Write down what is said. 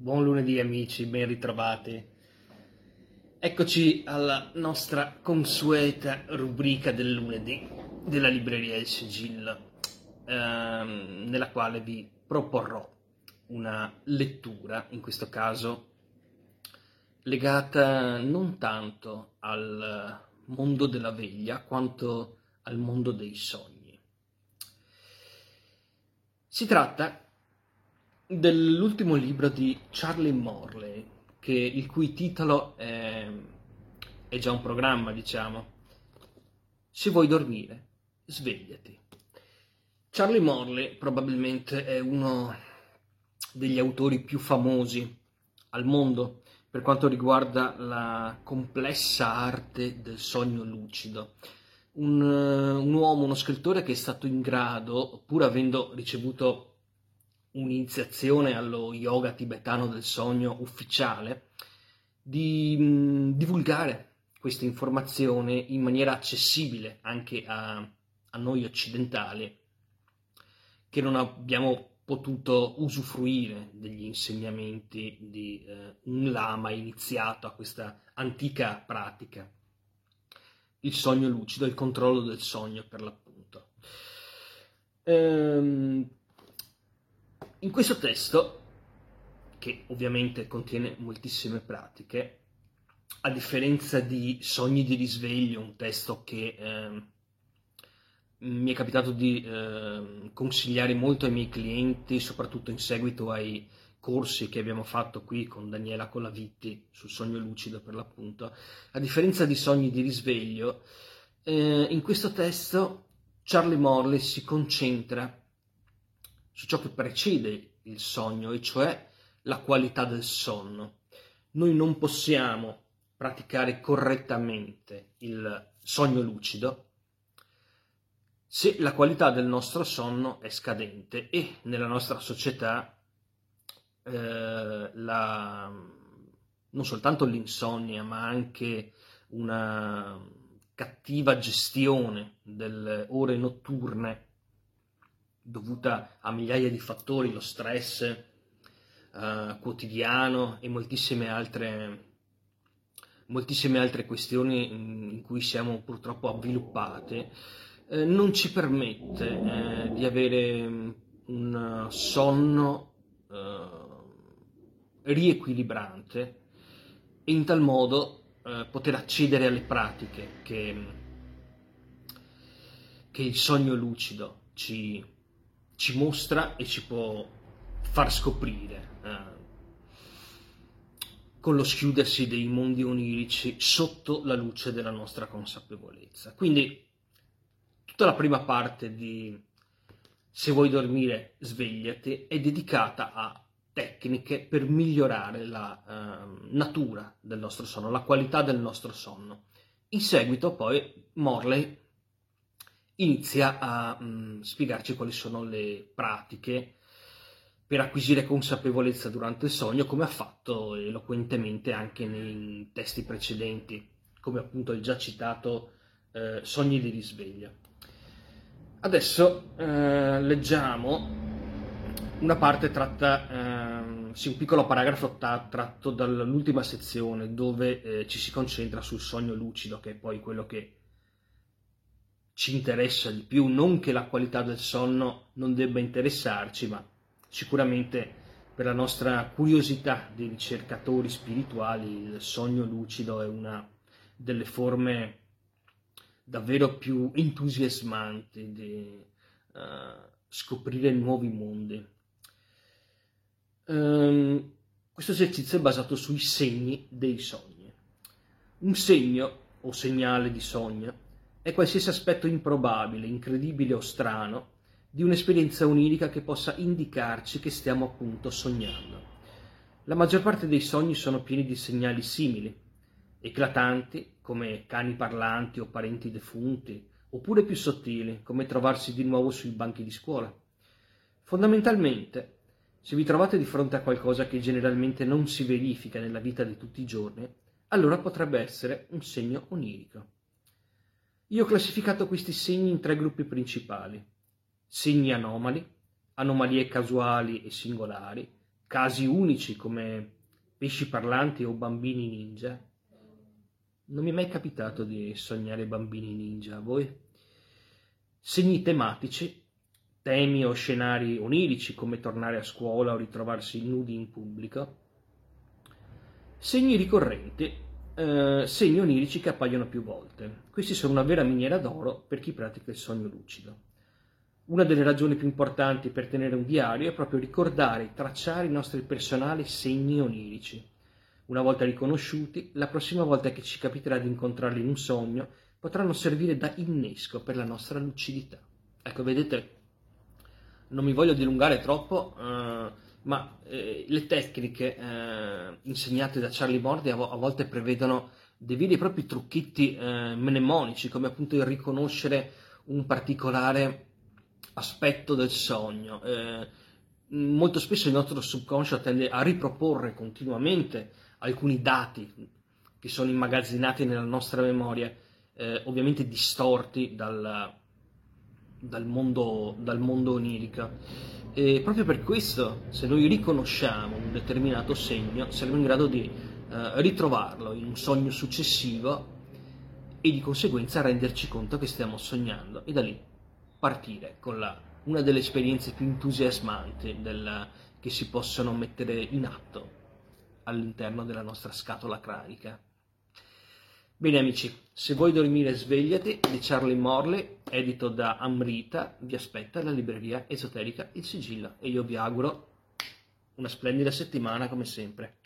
Buon lunedì amici, ben ritrovati. Eccoci alla nostra consueta rubrica del lunedì della libreria Il Sigillo, ehm, nella quale vi proporrò una lettura, in questo caso legata non tanto al mondo della veglia quanto al mondo dei sogni. Si tratta dell'ultimo libro di Charlie Morley, che, il cui titolo è, è già un programma, diciamo. Se vuoi dormire, svegliati. Charlie Morley probabilmente è uno degli autori più famosi al mondo per quanto riguarda la complessa arte del sogno lucido. Un, un uomo, uno scrittore che è stato in grado, pur avendo ricevuto un'iniziazione allo yoga tibetano del sogno ufficiale, di mh, mm, divulgare questa informazione in maniera accessibile anche a, a noi occidentali che non abbiamo potuto usufruire degli insegnamenti di eh, un lama iniziato a questa antica pratica. Il sogno lucido, il controllo del sogno per l'appunto. Ehm, in questo testo, che ovviamente contiene moltissime pratiche, a differenza di Sogni di risveglio, un testo che eh, mi è capitato di eh, consigliare molto ai miei clienti, soprattutto in seguito ai corsi che abbiamo fatto qui con Daniela Colavitti sul sogno lucido per l'appunto, a differenza di Sogni di risveglio, eh, in questo testo Charlie Morley si concentra su ciò che precede il sogno, e cioè la qualità del sonno. Noi non possiamo praticare correttamente il sogno lucido se la qualità del nostro sonno è scadente e nella nostra società eh, la, non soltanto l'insonnia ma anche una cattiva gestione delle ore notturne dovuta a migliaia di fattori, lo stress eh, quotidiano e moltissime altre, moltissime altre questioni in cui siamo purtroppo avviluppate, eh, non ci permette eh, di avere mm, un sonno eh, riequilibrante e in tal modo eh, poter accedere alle pratiche che, che il sogno lucido ci, ci mostra e ci può far scoprire eh, con lo schiudersi dei mondi onirici sotto la luce della nostra consapevolezza. Quindi tutta la prima parte di Se vuoi dormire, svegliati è dedicata a tecniche per migliorare la eh, natura del nostro sonno, la qualità del nostro sonno. In seguito poi Morley inizia a mh, mm, spiegarci quali sono le pratiche per acquisire consapevolezza durante il sogno, come ha fatto eloquentemente anche nei testi precedenti, come appunto il già citato eh, Sogni di risveglia. Adesso eh, leggiamo una parte tratta, eh, sì, un piccolo paragrafo tratto dall'ultima sezione dove eh, ci si concentra sul sogno lucido, che è poi quello che ci interessa di più, non che la qualità del sonno non debba interessarci, ma sicuramente per la nostra curiosità di ricercatori spirituali il sogno lucido è una delle forme davvero più entusiasmanti di uh, scoprire nuovi mondi. Um, questo esercizio è basato sui segni dei sogni. Un segno o segnale di sogno è qualsiasi aspetto improbabile, incredibile o strano di un'esperienza onirica che possa indicarci che stiamo appunto sognando. La maggior parte dei sogni sono pieni di segnali simili, eclatanti come cani parlanti o parenti defunti, oppure più sottili come trovarsi di nuovo sui banchi di scuola. Fondamentalmente, se vi trovate di fronte a qualcosa che generalmente non si verifica nella vita di tutti i giorni, allora potrebbe essere un segno onirico. Io ho classificato questi segni in tre gruppi principali. Segni anomali, anomalie casuali e singolari, casi unici come pesci parlanti o bambini ninja, non mi è mai capitato di sognare bambini ninja, a voi? Segni tematici, temi o scenari onirici come tornare a scuola o ritrovarsi nudi in pubblico. Segni ricorrenti, eh, segni onirici che appaiono più volte. Questi sono una vera miniera d'oro per chi pratica il sogno lucido. Una delle ragioni più importanti per tenere un diario è proprio ricordare e tracciare i nostri personali segni onirici. Una volta riconosciuti, la prossima volta che ci capiterà di incontrarli in un sogno, potranno servire da innesco per la nostra lucidità. Ecco, vedete, non mi voglio dilungare troppo, eh, ma eh, le tecniche eh, insegnate da Charlie Mordi a, a, volte prevedono dei veri e propri trucchetti eh, mnemonici, come appunto il riconoscere un particolare aspetto del sogno. Eh, molto spesso il nostro subconscio tende a riproporre continuamente alcuni dati che sono immagazzinati nella nostra memoria, eh, ovviamente distorti dal, dal, mondo, dal mondo onirico. E proprio per questo, se noi riconosciamo un determinato segno, saremo in grado di eh, ritrovarlo in un sogno successivo e di conseguenza renderci conto che stiamo sognando e da lì partire con la, una delle esperienze più entusiasmanti del, che si possono mettere in atto all'interno della nostra scatola cranica. Bene amici, se vuoi dormire svegliati di Charlie Morley, edito da Amrita, vi aspetta la libreria esoterica Il Sigillo e io vi auguro una splendida settimana come sempre.